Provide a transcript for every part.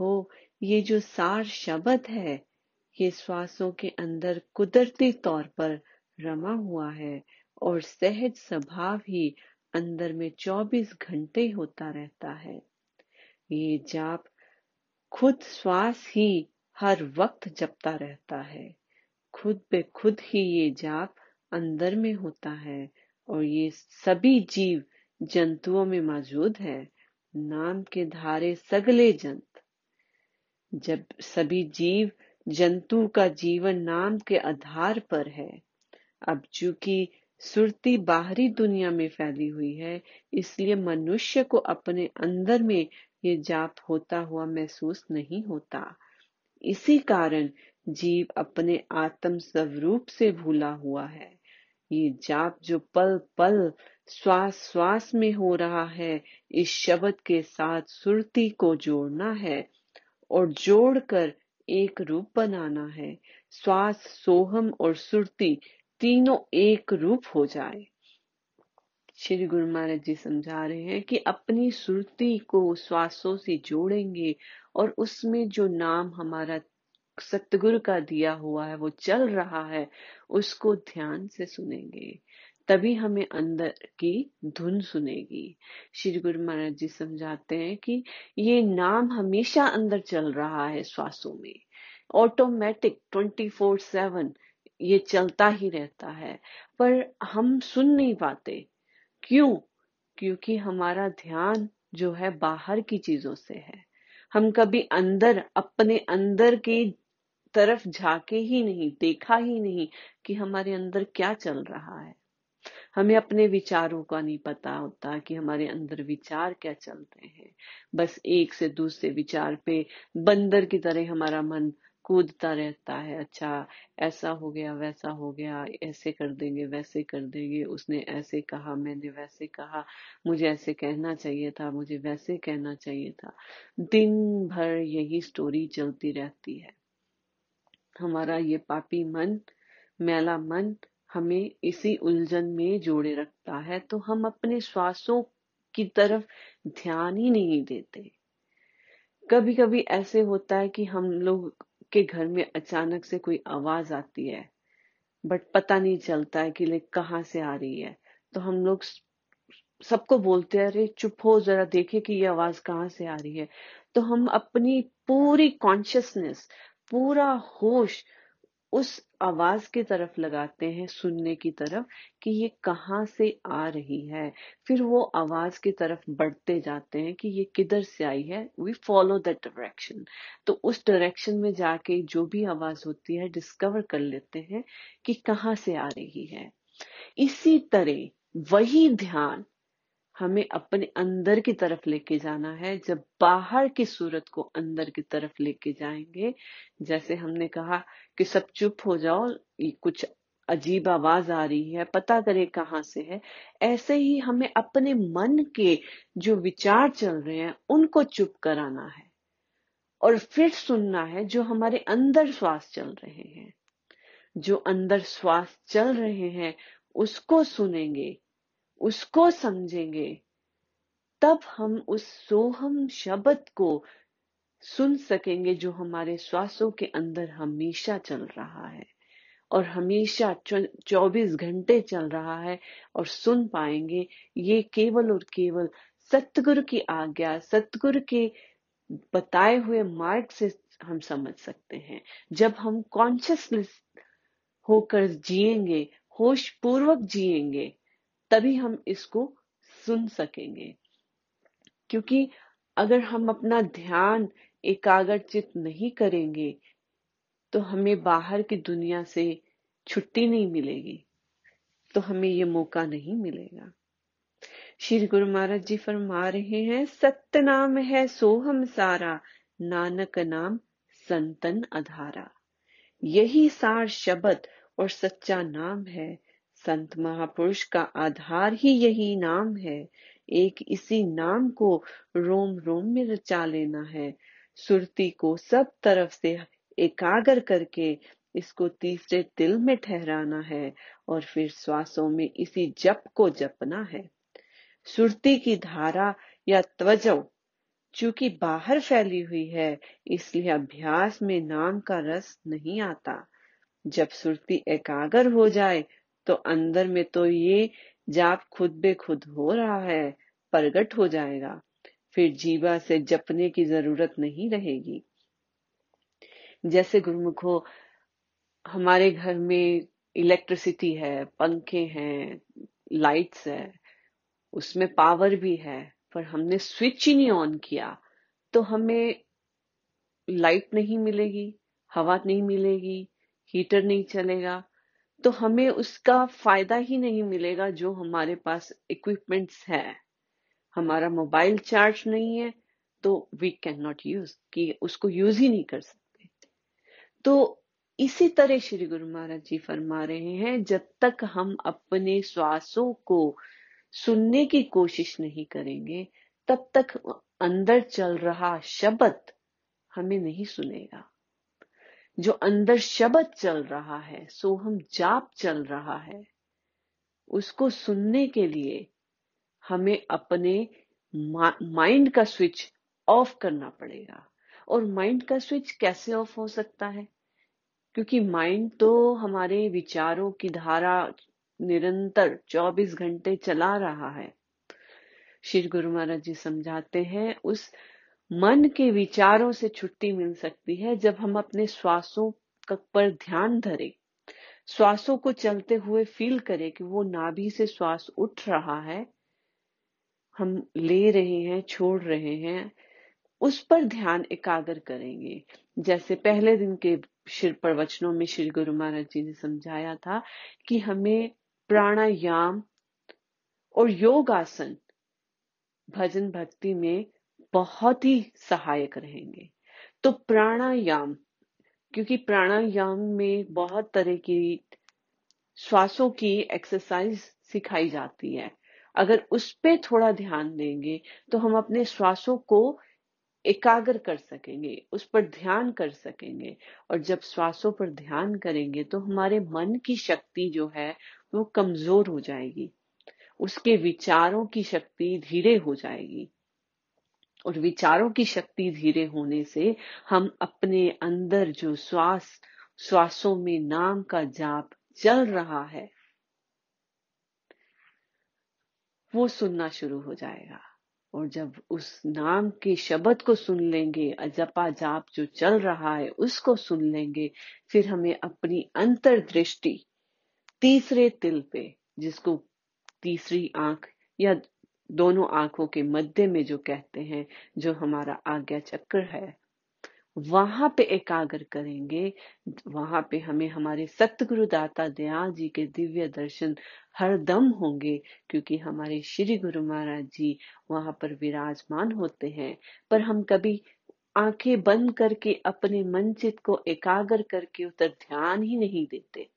देखो, ये जो सार शब्द है, ये श्वासों के अंदर कुदरती तौर पर रमा हुआ है और सहज स्वभाव ही अंदर में 24 घंटे होता रहता है। ये जाप खुद श्वास ही हर वक्त जपता रहता है। खुद पे खुद ही ये जाप अंदर में होता है और ये सभी जीव जंतुओं में मौजूद है। नाम के धारे सगले जंत। जब सभी जीव जंतु का जीवन नाम के आधार पर है, अब चूँकि सुरती बाहरी दुनिया में फैली हुई है, इसलिए मनुष्य को अपने अंदर में ये जाप होता हुआ महसूस नहीं होता। इसी कारण जीव अपने आत्म स्वरूप से भूला हुआ है। ये जाप जो पल पल श्वास श्वास में हो रहा है, इस शब्द के साथ सुरती को जोड़ना है। और जोड़कर एक रूप बनाना है। श्वास, सोहम और सुरती तीनों एक रूप हो जाए। श्री गुरु महाराज जी समझा रहे हैं कि अपनी सुरती को श्वासों से जोड़ेंगे और उसमें जो नाम हमारा सतगुरु का दिया हुआ है, वो चल रहा है, उसको ध्यान से सुनेंगे। तभी हमें अंदर की धुन सुनेगी। श्री गुरु महाराज जी समझाते हैं कि ये नाम हमेशा अंदर चल रहा है श्वासों में। ऑटोमेटिक ट्वेंटी फोर सेवन ये चलता ही रहता है। पर हम सुन नहीं पाते। क्यों? क्योंकि हमारा ध्यान जो है बाहर की चीज़ों से है। हम कभी अंदर, अपने अंदर की तरफ़ झाके ही नहीं, देखा ही नहीं कि हमारे अंदर क्या चल रहा है। हमें अपने विचारों का नहीं पता होता कि हमारे अंदर विचार क्या चलते हैं। बस एक से दूसरे विचार पे बंदर की तरह हमारा मन कूदता रहता है। अच्छा ऐसा हो गया, वैसा हो गया, ऐसे कर देंगे, वैसे कर देंगे, उसने ऐसे कहा, मैंने वैसे कहा, मुझे ऐसे कहना चाहिए था, मुझे वैसे कहना चाहिए था। दिन भर यही स्टोरी चलती रहती है। हमारा ये पापी मन, मैला मन हमें इसी उलझन में जोड़े रखता है तो हम अपने श्वासों की तरफ़ ध्यान ही नहीं देते। कभी कभी ऐसे होता है कि हम लोग के घर में अचानक से कोई आवाज़ आती है, बट पता नहीं चलता है कि ले कहाँ से आ रही है। तो हम लोग सबको बोलते हैं, अरे, चुप हो, जरा देखे कि ये आवाज़ कहाँ से आ रही है। तो हम अपनी पूरी कॉन्शियसनेस पूरा होश उस आवाज़ की तरफ़ लगाते हैं, सुनने की तरफ़, कि ये कहाँ से आ रही है। फिर वो आवाज़ की तरफ़ बढ़ते जाते हैं कि ये किधर से आई है। वी फॉलो दैट डायरेक्शन तो उस डायरेक्शन में जाके जो भी आवाज़ होती है डिस्कवर कर लेते हैं कि कहाँ से आ रही है। इसी तरह वही ध्यान हमें अपने अंदर की तरफ़ लेके जाना है। जब बाहर की सूरत को अंदर की तरफ़ लेके जाएँगे, जैसे हमने कहा कि सब चुप हो जाओ कुछ अजीब आवाज़ आ रही है, पता करे कहाँ से है। ऐसे ही हमें अपने मन के जो विचार चल रहे हैं, उनको चुप कराना है और फिर सुनना है जो हमारे अंदर श्वास चल रहे हैं। जो अंदर श्वास चल रहे हैं, उसको सुनेंगे उसको समझेंगे। तब हम उस सोहम शब्द को सुन सकेंगे जो हमारे श्वासों के अंदर हमेशा चल रहा है और हमेशा चौबीस घंटे चल रहा है और सुन पाएँगे ये केवल और केवल सतगुरु की आज्ञा, सतगुरु के बताए हुए मार्ग से हम समझ सकते हैं। जब हम कॉन्शियसनेस होकर जिएँगे, होश पूर्वक जिएँगे तभी हम इसको सुन सकेंगे। क्योंकि अगर हम अपना ध्यान एकाग्र चित नहीं करेंगे तो हमें बाहर की दुनिया से छुट्टी नहीं मिलेगी तो हमें ये मौका नहीं मिलेगा। श्री गुरु महाराज जी फरमा रहे हैं सत्य नाम है सोहम सारा, नानक नाम संतन अधारा। यही सार शब्द और सच्चा नाम है। संत महापुरुष का आधार ही यही नाम है। एक इसी नाम को रोम रोम में रचा लेना है। सुरती को सब तरफ़ से एकाग्र करके इसको तीसरे दिल में ठहराना है और फिर श्वासों में इसी जप को जपना है। सुरती की धारा या त्वजो चूँकि बाहर फैली हुई है, इसलिए अभ्यास में नाम का रस नहीं आता। जब सुरती एकाग्र हो जाए तो अंदर में तो ये जाप खुद बे खुद हो रहा है, प्रगट हो जाएगा। फिर जीवा से जपने की ज़रूरत नहीं रहेगी। जैसे गुरुमुखो, हमारे घर में इलेक्ट्रिसिटी है, पंखे हैं लाइट्स है, उसमें पावर भी है, पर हमने स्विच ही नहीं ऑन किया तो हमें लाइट नहीं मिलेगी, हवा नहीं मिलेगी हीटर नहीं चलेगा। तो हमें उसका फ़ायदा ही नहीं मिलेगा जो हमारे पास इक्विपमेंट्स है। हमारा मोबाइल चार्ज नहीं है तो वी कैन नॉट यूज़ कि उसको यूज़ ही नहीं कर सकते। तो इसी तरह श्री गुरु महाराज जी फरमा रहे हैं, जब तक हम अपने श्वासों को सुनने की कोशिश नहीं करेंगे, तब तक अंदर चल रहा शब्द हमें नहीं सुनेगा। जो अंदर शब्द चल रहा है सोहम जाप चल रहा है, उसको सुनने के लिए हमें अपने माइंड का स्विच ऑफ़ करना पड़ेगा। और माइंड का स्विच कैसे ऑफ़ हो सकता है? क्योंकि माइंड तो हमारे विचारों की धारा निरंतर 24 घंटे चला रहा है। श्री गुरु महाराज जी समझाते हैं, उस मन के विचारों से छुट्टी मिल सकती है जब हम अपने श्वासों पर ध्यान धरे। श्वासों को चलते हुए फील करें कि वो नाभि से श्वास उठ रहा है। हम ले रहे हैं, छोड़ रहे हैं, उस पर ध्यान एकाग्र करेंगे। जैसे पहले दिन के शिर प्रवचनों में श्री गुरु महाराज जी ने समझाया था कि हमें प्राणायाम और योग आसन भजन भक्ति में बहुत ही सहायक रहेंगे। तो प्राणायाम, क्योंकि प्राणायाम में बहुत तरह की श्वासों की एक्सरसाइज सिखाई जाती है। अगर उस पर थोड़ा ध्यान देंगे तो हम अपने श्वासों को एकाग्र कर सकेंगे, उस पर ध्यान कर सकेंगे। और जब श्वासों पर ध्यान करेंगे तो हमारे मन की शक्ति जो है, वो कमज़ोर हो जाएगी। उसके विचारों की शक्ति धीरे हो जाएगी। और विचारों की शक्ति धीरे होने से हम अपने अंदर जो श्वास, श्वासों में नाम का जाप चल रहा है, वो सुनना शुरू हो जाएगा। और जब उस नाम के शब्द को सुन लेंगे, अजपा जाप जो चल रहा है उसको सुन लेंगे, फिर हमें अपनी अंतर्दृष्टि तीसरे तिल पे, जिसको तीसरी आँख या दोनों आँखों के मध्य में जो कहते हैं, जो हमारा आज्ञा चक्र है, वहाँ पे एकाग्र करेंगे, वहाँ पे हमें हमारे सतगुरु दाता दयाल जी के दिव्य दर्शन हर दम होंगे, क्योंकि हमारे श्री गुरु महाराज जी वहाँ पर विराजमान होते हैं। पर हम कभी आँखें बंद करके अपने मन चित को एकाग्र करके उतर ध्यान ही नहीं देते।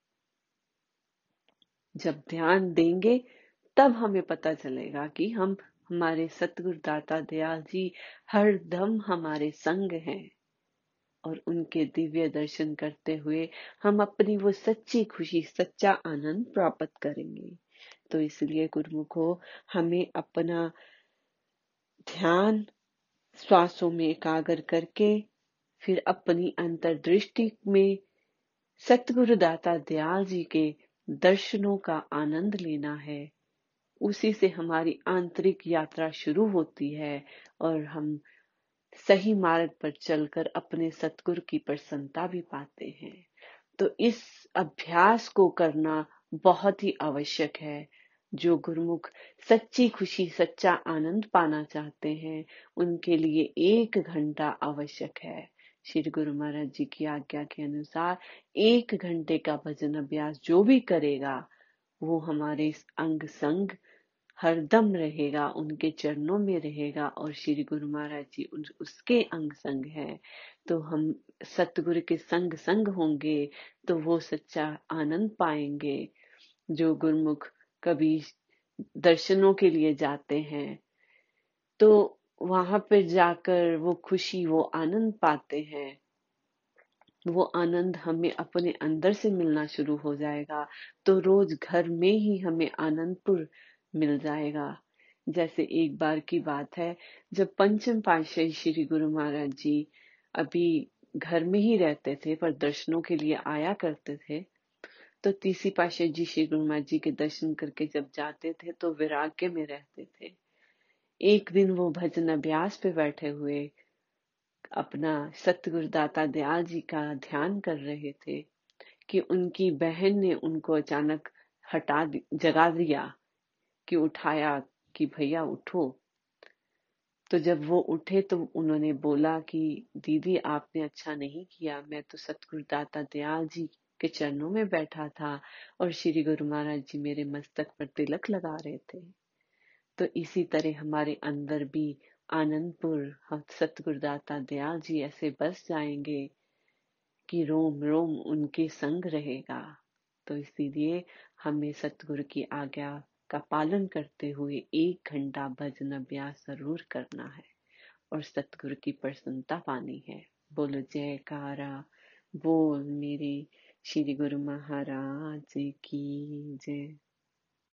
जब ध्यान देंगे तब हमें पता चलेगा कि हम, हमारे सतगुरु दाता दयाल जी, हर दम हमारे संग हैं। और उनके दिव्य दर्शन करते हुए हम अपनी वो सच्ची खुशी, सच्चा आनंद प्राप्त करेंगे। तो इसलिए गुरुमुखो, हमें अपना ध्यान श्वासों में एकाग्र करके, फिर अपनी अंतर्दृष्टि में सतगुरु दाता दयाल जी के दर्शनों का आनंद लेना है। उसी से हमारी आंतरिक यात्रा शुरू होती है और हम सही मार्ग पर चलकर अपने सतगुरु की प्रसन्नता भी पाते हैं। तो इस अभ्यास को करना बहुत ही आवश्यक है, जो गुरुमुख सच्ची खुशी, सच्चा आनंद पाना चाहते हैं, उनके लिए एक घंटा आवश्यक है। श्री गुरु महाराज जी की आज्ञा के अनुसार एक घंटे का भजन अभ्यास जो भी करेगा वो हमारे अंग संग हरदम रहेगा, उनके चरणों में रहेगा और श्री गुरु महाराज जी उसके अंग संग है। तो हम सतगुरु के संग संग होंगे तो वो सच्चा आनंद पाएँगे, जो गुरुमुख कभी दर्शनों के लिए जाते हैं। तो वहाँ पर जाकर वो खुशी, वो आनंद पाते हैं। वो आनंद हमें अपने अंदर से मिलना शुरू हो जाएगा। तो रोज घर में ही हमें आनंदपुर मिल जाएगा। जैसे एक बार की बात है, जब पंचम पातशाही श्री गुरु महाराज जी अभी घर में ही रहते थे पर दर्शनों के लिए आया करते थे तो तीसरी पातशाही जी श्री गुरु महाराज जी के दर्शन करके जब जाते थे तो विराग्य में रहते थे। एक दिन वो भजन अभ्यास पे बैठे हुए अपना सतगुरुदाता दयाल जी का ध्यान कर रहे थे कि उनकी बहन ने उनको अचानक हटा जगा दिया कि उठाया कि भैया उठो। तो जब वो उठे तो उन्होंने बोला कि, दीदी, आपने अच्छा नहीं किया। मैं तो सतगुरुदाता दयाल जी के चरणों में बैठा था और श्री गुरु महाराज जी मेरे मस्तक पर तिलक लगा रहे थे। तो इसी तरह हमारे अंदर भी आनंदपुर सतगुरुदाता दयाल जी ऐसे बस जाएँगे कि रोम रोम उनके संग रहेगा। तो इसीलिए हमें सतगुरु की आज्ञा का पालन करते हुए एक घंटा भजन अभ्यास ज़रूर करना है और सतगुरु की प्रसन्नता पानी है। बोलो, जयकारा, बोल मेरे श्री गुरु महाराज की जय।